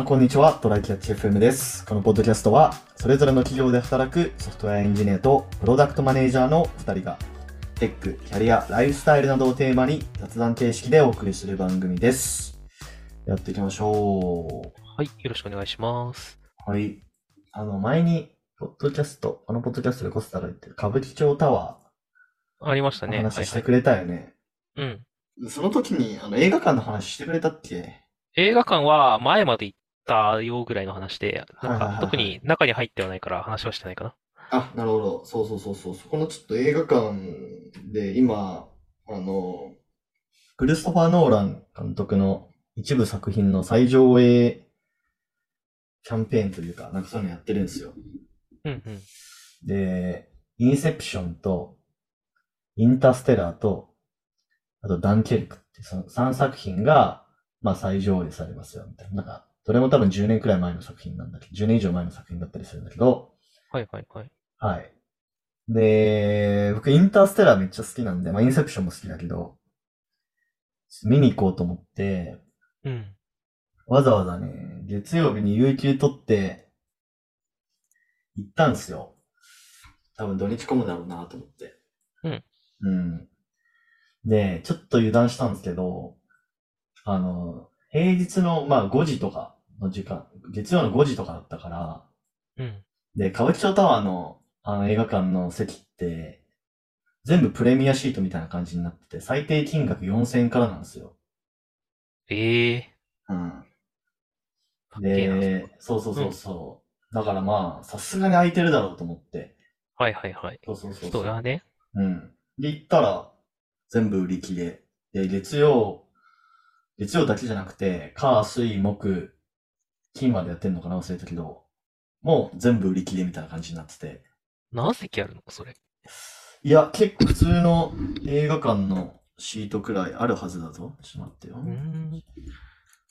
さん、こんにちは。トライキャッチ FM です。このポッドキャストは、それぞれの企業で働くソフトウェアエンジニアとプロダクトマネージャーの2人が、テック、キャリア、ライフスタイルなどをテーマに雑談形式でお送りする番組です。やっていきましょはい、よろしくお願いします。う。はい。あの、前に、ポッドキャスト、このポッドキャストでコスタが言ってる歌舞伎町タワありましたね。話してくれたよね。はいはいうん。その時に、あの、映画館の話してくれたっけ？映画館は前まで行ったよぐらいの話で、なんか特に中に入ってはないから話はしてないかな。あ、なるほど。そうそうそうそう。そこのちょっと映画館で今、あの、クリストファー・ノーラン監督の一部作品の再上映キャンペーンというか、なんかそういうのやってるんですよ。うんうん。で、インセプションと、インターステラーと、あとダンケルクってその3作品が、まあ再上映されますよ、みたいな。なんか、どれも多分10年くらい前の作品なんだけど、10年以上前の作品だったりするんだけど、はいはいはい。はい。で、僕インターステラーめっちゃ好きなんで、まあインセプションも好きだけど、見に行こうと思って、うん。わざわざね、月曜日に有給取って、行ったんですよ。多分土日混むだろうなと思って。うん。うん。で、ちょっと油断したんですけど、あの、平日の、まあ5時とかの時間、月曜の5時とかだったから、うん。で、歌舞伎町タワーのあの映画館の席って、全部プレミアシートみたいな感じになってて、最低金額4000円からなんですよ。ええうん。ー。かっけえな。で、そうそうそうそう。だからまあ、さすがに空いてるだろうと思って。はいはいはい。そうそうそうそうだね。うん。で、行ったら、全部売り切れ。で、月曜、月曜だけじゃなくて、火、水、木、金までやってんのかな忘れたけど、もう全部売り切れみたいな感じになってて。何席あるのそれ？いや、結構普通の映画館のシートくらいあるはずだぞ。ちょっと待ってよ。うーん。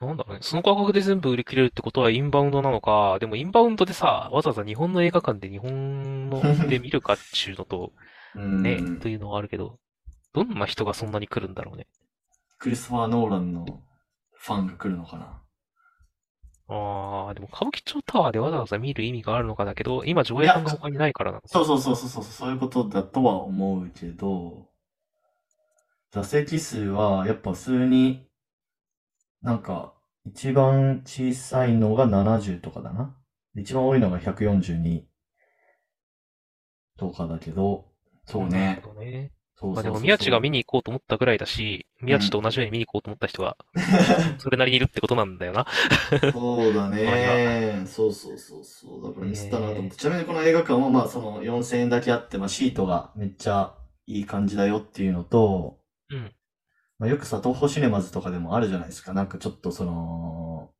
なんだろうね。その価格で全部売り切れるってことはインバウンドなのか、でもインバウンドでさ、わざわざ日本の映画館で日本ので見るかっていうのと、うん。ね、というのはあるけど、どんな人がそんなに来るんだろうね。クリストファー・ノーランのファンが来るのかな。ああ、でも歌舞伎町タワーでわざわざ見る意味があるのかだけど、今上映館が他にないからなのか。そうそうそうそうそう、そういうことだとは思うけど、座席数はやっぱ普通に、なんか、一番小さいのが70とかだな。一番多いのが142とかだけど、そうなるね。ほどね。そうそうそうそうまあでも宮地が見に行こうと思ったぐらいだし、宮地と同じように見に行こうと思った人は、それなりにいるってことなんだよな。そうだまあね。そうそうそうそう。だからミスったなと思って。ちなみにこの映画館はまあその4000円だけあって、まあシートがめっちゃいい感じだよっていうのと、うん。まあ、よくさ、東宝シネマズとかでもあるじゃないですか。なんかちょっとその、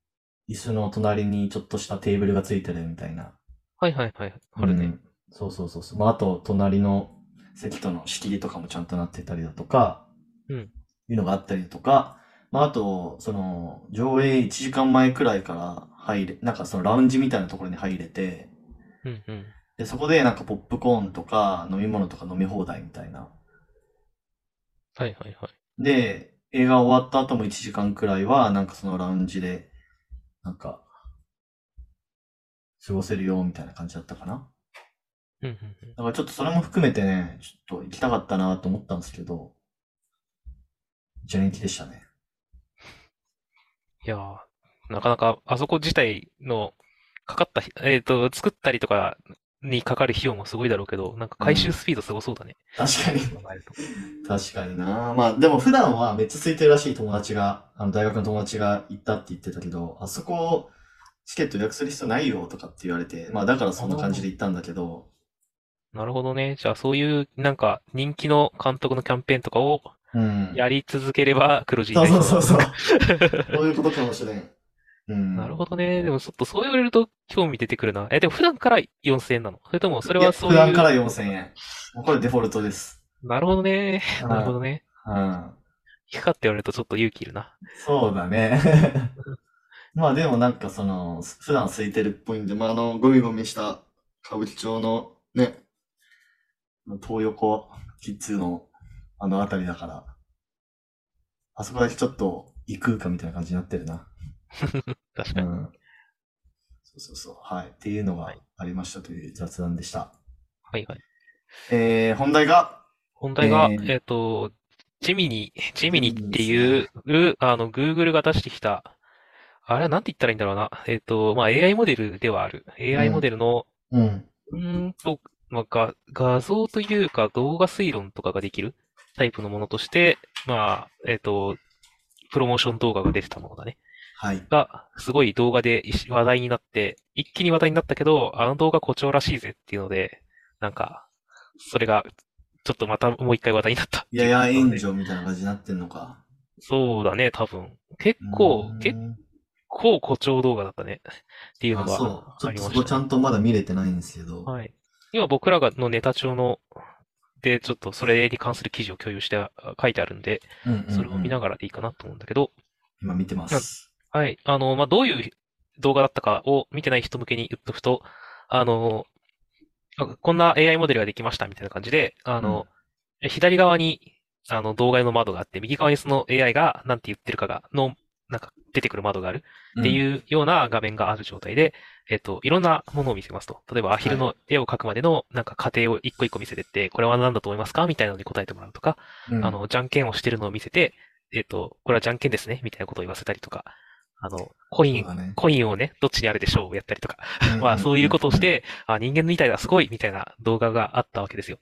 椅子の隣にちょっとしたテーブルがついてるみたいな。はいはいはい。あるね。うんそうそうそうそう。まああと、隣の席との仕切りとかもちゃんとなってたりだとか、うんいうのがあったりとか、まああと、その、上映1時間前くらいから入れ、なんかそのラウンジみたいなところに入れて、うんうん。で、そこでなんかポップコーンとか飲み物とか飲み放題みたいな。はいはいはい。で、映画終わった後も1時間くらいは、なんかそのラウンジで、なんか、過ごせるよ、みたいな感じだったかな。うんうんうん。だからちょっとそれも含めてね、ちょっと行きたかったなと思ったんですけど、一年期でしたね。いやー、なかなかあそこ自体のかかったひ、えっと、作ったりとかにかかる費用もすごいだろうけど、なんか回収スピードすごそうだね。確かに。確かになまあでも普段はめっちゃ空いてるらしい友達が、あの大学の友達が行ったって言ってたけど、あそこチケット予約する必要ないよとかって言われて、まあだからそんな感じで行ったんだけど、なるほどね。じゃあそういうなんか人気の監督のキャンペーンとかをうん。やり続ければ黒字にそうなりそうそうそう。う。そういうことかもしれん。うん。なるほどね。でもちょっとそう言われると興味出てくるな。え、でも普段から4000円なの？それともそれいやはそういう。普段から4000円。もうこれデフォルトです。なるほどね。なるほどね。うん。行くかって言われるとちょっと勇気いるな。そうだね。まあでもなんかその、普段空いてるっぽいんで、まああの、ゴミゴミした歌舞伎町のね、東横キッズのあの辺りだから、あそこだけちょっと異空間みたいな感じになってるな。確かに。うん。そうそう。はい。っていうのがはいありましたという雑談でした。はいはい。えー、本題が、本題が、えーえっと、ジミニ、ジミニっていニう、あの、Google が出してきた、あれはなんて言ったらいいんだろうな。えっと、まあ、AI モデルではある。AI うんモデルの、うん。うーんと、まあ、が、画像というか動画推論とかができるタイプのものとして、まあ、えっと、プロモーション動画が出てたものだね。はい。が、すごい動画で一話題になって、一気に話題になったけど、あの動画誇張らしいぜっていうので、なんか、それが、ちょっとまたもう一回話題になったいうややので炎上みたいな感じになってんのか。そうだね、多分。結構結構誇張動画だったね。っていうのあ、そう。がちょっとそこちゃ。んとまだ見れてないんですけど。はい。今僕らがのネタ帳の、で、ちょっとそれに関する記事を共有してあ書いてあるんで、うんうんうんそれを見ながらでいいかなと思うんだけど、今見てます。はい。あの、まあ、どういう動画だったかを見てない人向けに言っとくと、あの、あこんな AI モデルができましたみたいな感じで、あの、左側に、あの、動画用の窓があって、右側にその AI が何て言ってるかが、の、なんか出てくる窓があるってういうような画面がある状態で、えっと、いろんなものを見せますと。例えば、アヒルの絵を描くまでの、なんか過程を一個一個見せてって、これは何だと思いますか？みたいなのに答えてもらうとか、ん。うんあ、の、じゃんけんをしてるのを見せて、えっと、これはじゃんけんですね？みたいなことを言わせたりとか、あの、コインね。コインをね、どっちにあるでしょう？をやったりとか、うんまあそういうことをし。て、あ、人間みたいだ、すごいみたいな動画があったわけですよ。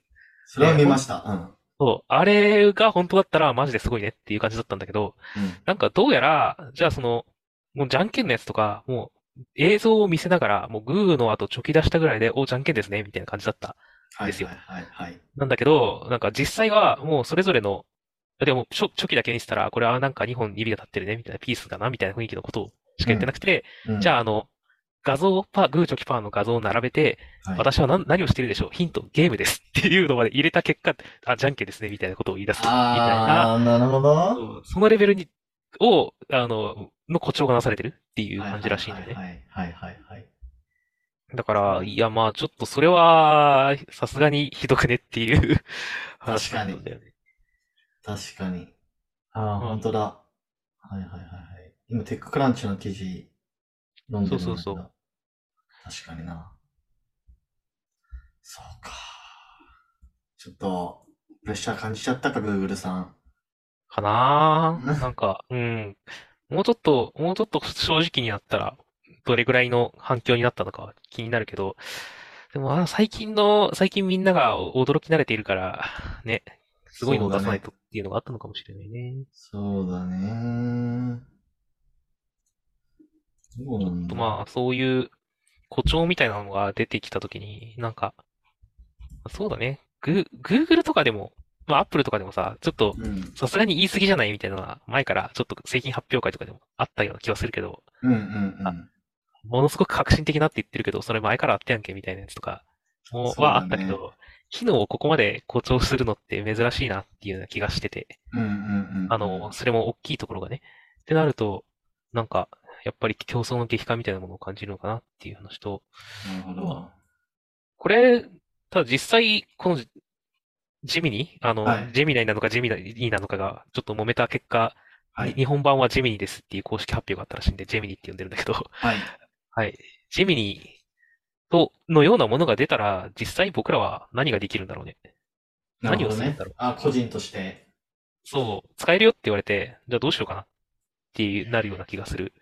それは見ました。うん。そう。あれが本当だったらマジですごいねっていう感じだったんだけど、うん。なんかどうやら、じゃあその、もうじゃんけんのやつとか、もう映像を見せながら、もうグーの後チョキ出したぐらいで、お、じゃんけんですね、みたいな感じだった。はいですよはいはいはい。なんだけど、なんか実際はもうそれぞれの、でもチョチョキだけにしたら、これはなんか2本指が立ってるね、みたいなピースだな、みたいな雰囲気のことをしか言ってなくて、うんじゃああの、画像、パー、グーチョキパーの画像を並べて、はい私は何何をしているでしょうヒント、ゲームですっていうのまで入れた結果、あ、じゃんけんですね、みたいなことを言い出すみたいな、あー、なるほど。そのレベルに、を、あの、の誇張がなされてるっていう感じらしいんだよね。はいはいはいはい。だから、いや、まあ、ちょっとそれは、さすがにひどくねっていう 話確かになんだよね。確かに。ああ、うん本当だ。はいはいはいはい。今、テッククランチの記事読んでるんだ。そうそうそう確かにな。そうか。ちょっと、プレッシャー感じちゃったか、Google さん。かなーなんか、うん。もうちょっと、もうちょっと正直になったら、どれぐらいの反響になったのかは気になるけど、でも、あ最近の、最近みんなが驚き慣れているから、ね、すごいのを出さないとっていうのがあったのかもしれないね。そうだね。そうなんだ。まあ、そういう誇張みたいなのが出てきたときに、なんか、そうだね。グ、Google とかでも、まあ、Apple とかでもさ、ちょっと、うん。さすがに言い過ぎじゃないみたいなのは、前からちょっと製品発表会とかでもあったような気はするけど、うんうんうん。ものすごく革新的なって言ってるけど、それ前からあったやんけみたいなやつとかも、はあったけど、機能をここまで誇張するのって珍しいなっていうような気がしてて、うんうんうん。あの、それも大きいところがね。ってなると、なんか、やっぱり競争の激化みたいなものを感じるのかなっていう話と、なるほど。これ、ただ実際、このジジミニあの、はいジェミナイなのかジェミナイなのかが、ちょっと揉めた結果、はい。に日本版はジェミニですっていう公式発表があったらしいんで、ジェミニって呼んでるんだけど、はい。はい。ジェミニと、のようなものが出たら、実際僕らは何ができるんだろうね。何をするんだろう。あ、個人として。そう、使えるよって言われて、じゃあどうしようかなっていうなるような気がする。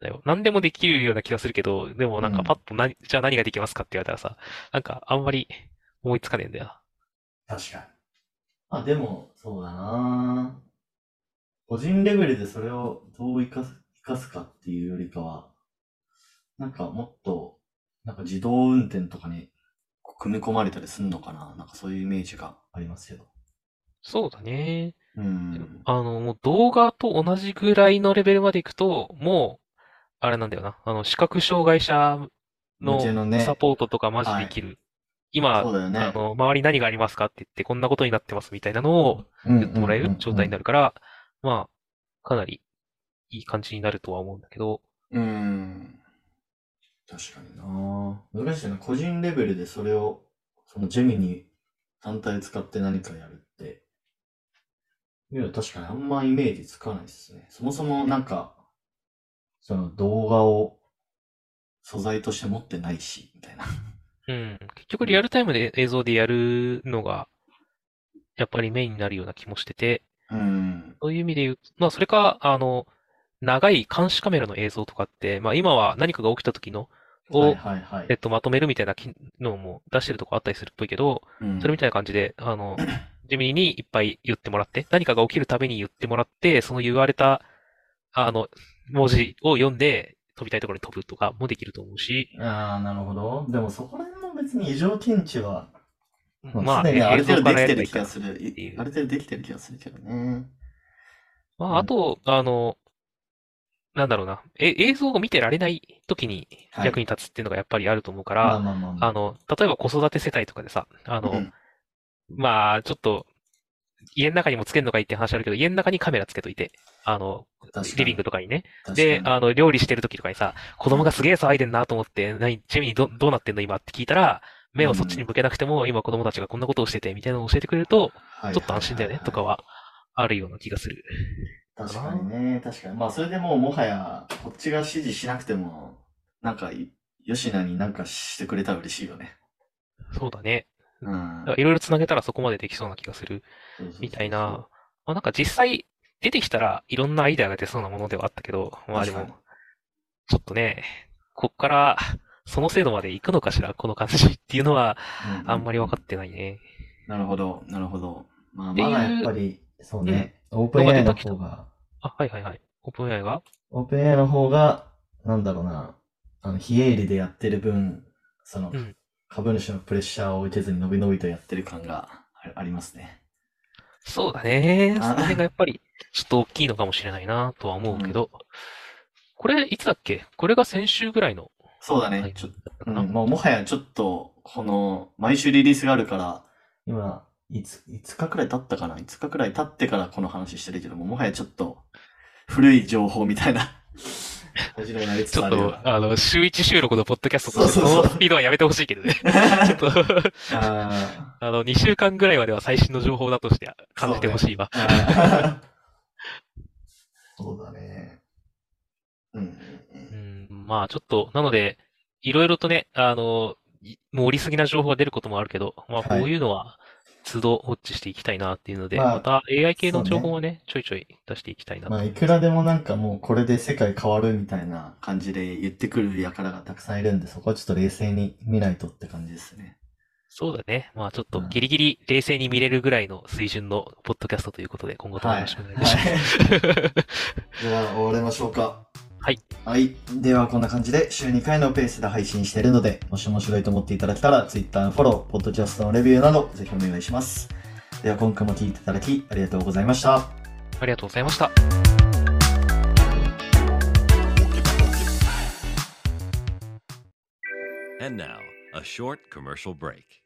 だよ。何でもできるような気がするけど、でもなんかうんパッと何、じゃあ何ができますかって言われたらさ、なんかあんまり思いつかねえんだよな。確かに。あ、でも、そうだな個人レベルでそれをどう活かす、活かすかっていうよりかは、なんかもっと、なんか自動運転とかに組み込まれたりするのかななんかそういうイメージがありますけど。そうだね。うん。あの、もう動画と同じぐらいのレベルまで行くと、もう、あれなんだよな。あの、視覚障害者のサポートとかマジできる。今、そうだよねあの、周り何がありますかって言って、こんなことになってますみたいなのを言言ってもらえる状態になる。るから、まあ、かなりいい感じになるとは思うんだけど、うん。確かにな難しいな。個人レベルでそれを、そのジェミに単体使って何かやるって、いや、確かにあんまイメージつかないですね。そもそもなんか、その動画を素材として持ってないし、みたいな。うん。結局リアルタイムで映像でやるのが、やっぱりメインになるような気もしてて、うん。そういう意味で言う、まあそれか、あの、長い監視カメラの映像とかって、まあ今は何かが起きた時の、をはい、はいはいえっと、まとめるみたいな機能も出してるとこあったりするっぽいけど、うんそれみたいな感じで、あの、地味にいっぱい言ってもらって、何かが起きるたびに言ってもらって、その言われた、あの、文字を読んで、飛びたいところに飛ぶとかもできると思うし、ああ、なるほど。でもそこら辺の別に異常検知は、まあ、まあ、る程度できてる気がする。ある程度できてる気がするけどね。まあ、あと、あの、なんだろうな、え、映像を見てられない時にはい役に立つっていうのがやっぱりあると思うから。あの、例えば子育て世帯とかでさ、あの、うんまあ、ちょっと、家の中にもつけるのがいいって話あるけど、家の中にカメラつけといて、あの、リビングとかにね。確で、あの、料理してる時とかにさ、子供がすげえ騒いでんなと思って、何、ちなみにど、どうなってんの今って聞いたら、目をそっちに向けなくても、今子供たちがこんなことをしてて、みたいなのを教えてくれると、はいちょっと安心だよね、とかは、あるような気がする。確かにね、確かに。まあ、それでもうもはや、こっちが指示しなくても、なんかい、吉野になんかしてくれたら嬉しいよね。そうだね。うん。いろいろ繋げたらそこまでできそうな気がする。みたいな。。まあ、なんか実際出てきたらいろんなアイデアが出そうなものではあったけど、まあでもちょっとね、こっからその精度まで行くのかしら、この感じっていうのはうあんまり分かってないね。なるほど、なるほど。まあ、まだやっぱり、そうね、オープン AI の方が、あ、はいはいはい。オープン AI が？オープン AI の方が、なんだろうな、あの、非営利でやってる分、その、うん株主のプレッシャーを受けずに伸び伸びとやってる感があありますね。そうだね。そあの辺がやっぱりちょっと大きいのかもしれないなとは思うけど、これいつだっけ？これが先週ぐらいの。そうだね。はい。ちょかなうん、もうもはやちょっと、この、毎週リリースがあるから、今、いつ、5日くらい経ったかな ?5 日くらい経ってからこの話してるけども、もはやちょっと、古い情報みたいな ちょっと、あの、週一収録のポッドキャストとして、そのスピードはやめてほしいけどね。ちょっと、ああの、2週間ぐらいまでは最新の情報だとして感じてほしいわ。そうだね。うんうんまあちょっと、なので、いろいろとね、あの、い盛りすぎな情報が出ることもあるけど、まあこはいういうのは、都度ウォッチしていきたいなっていうので、まあまた AI 系の情報をね、ちょいちょい出していきたいなとまあ、いくらでもなんかもうこれで世界変わるみたいな感じで言ってくる輩がたくさんいるんで、そこはちょっと冷静に見ないとって感じですね。そうだね。まあちょっとうんギリギリ冷静に見れるぐらいの水準のポッドキャストということで、今後ともよろしくお願いいたします。はい。では、終わりましょうか。はい。はい。では、こんな感じで週2回のペースで配信しているので、もし面白いと思っていただけたら、Twitter のフォロー、ポッドキャストのレビューなど、ぜひお願いします。では、今回も聞いていただき、ありがとうございました。ありがとうございました。And now, a short commercial break.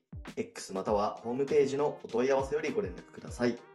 X またはホームページのお問い合わせよりご連絡ください。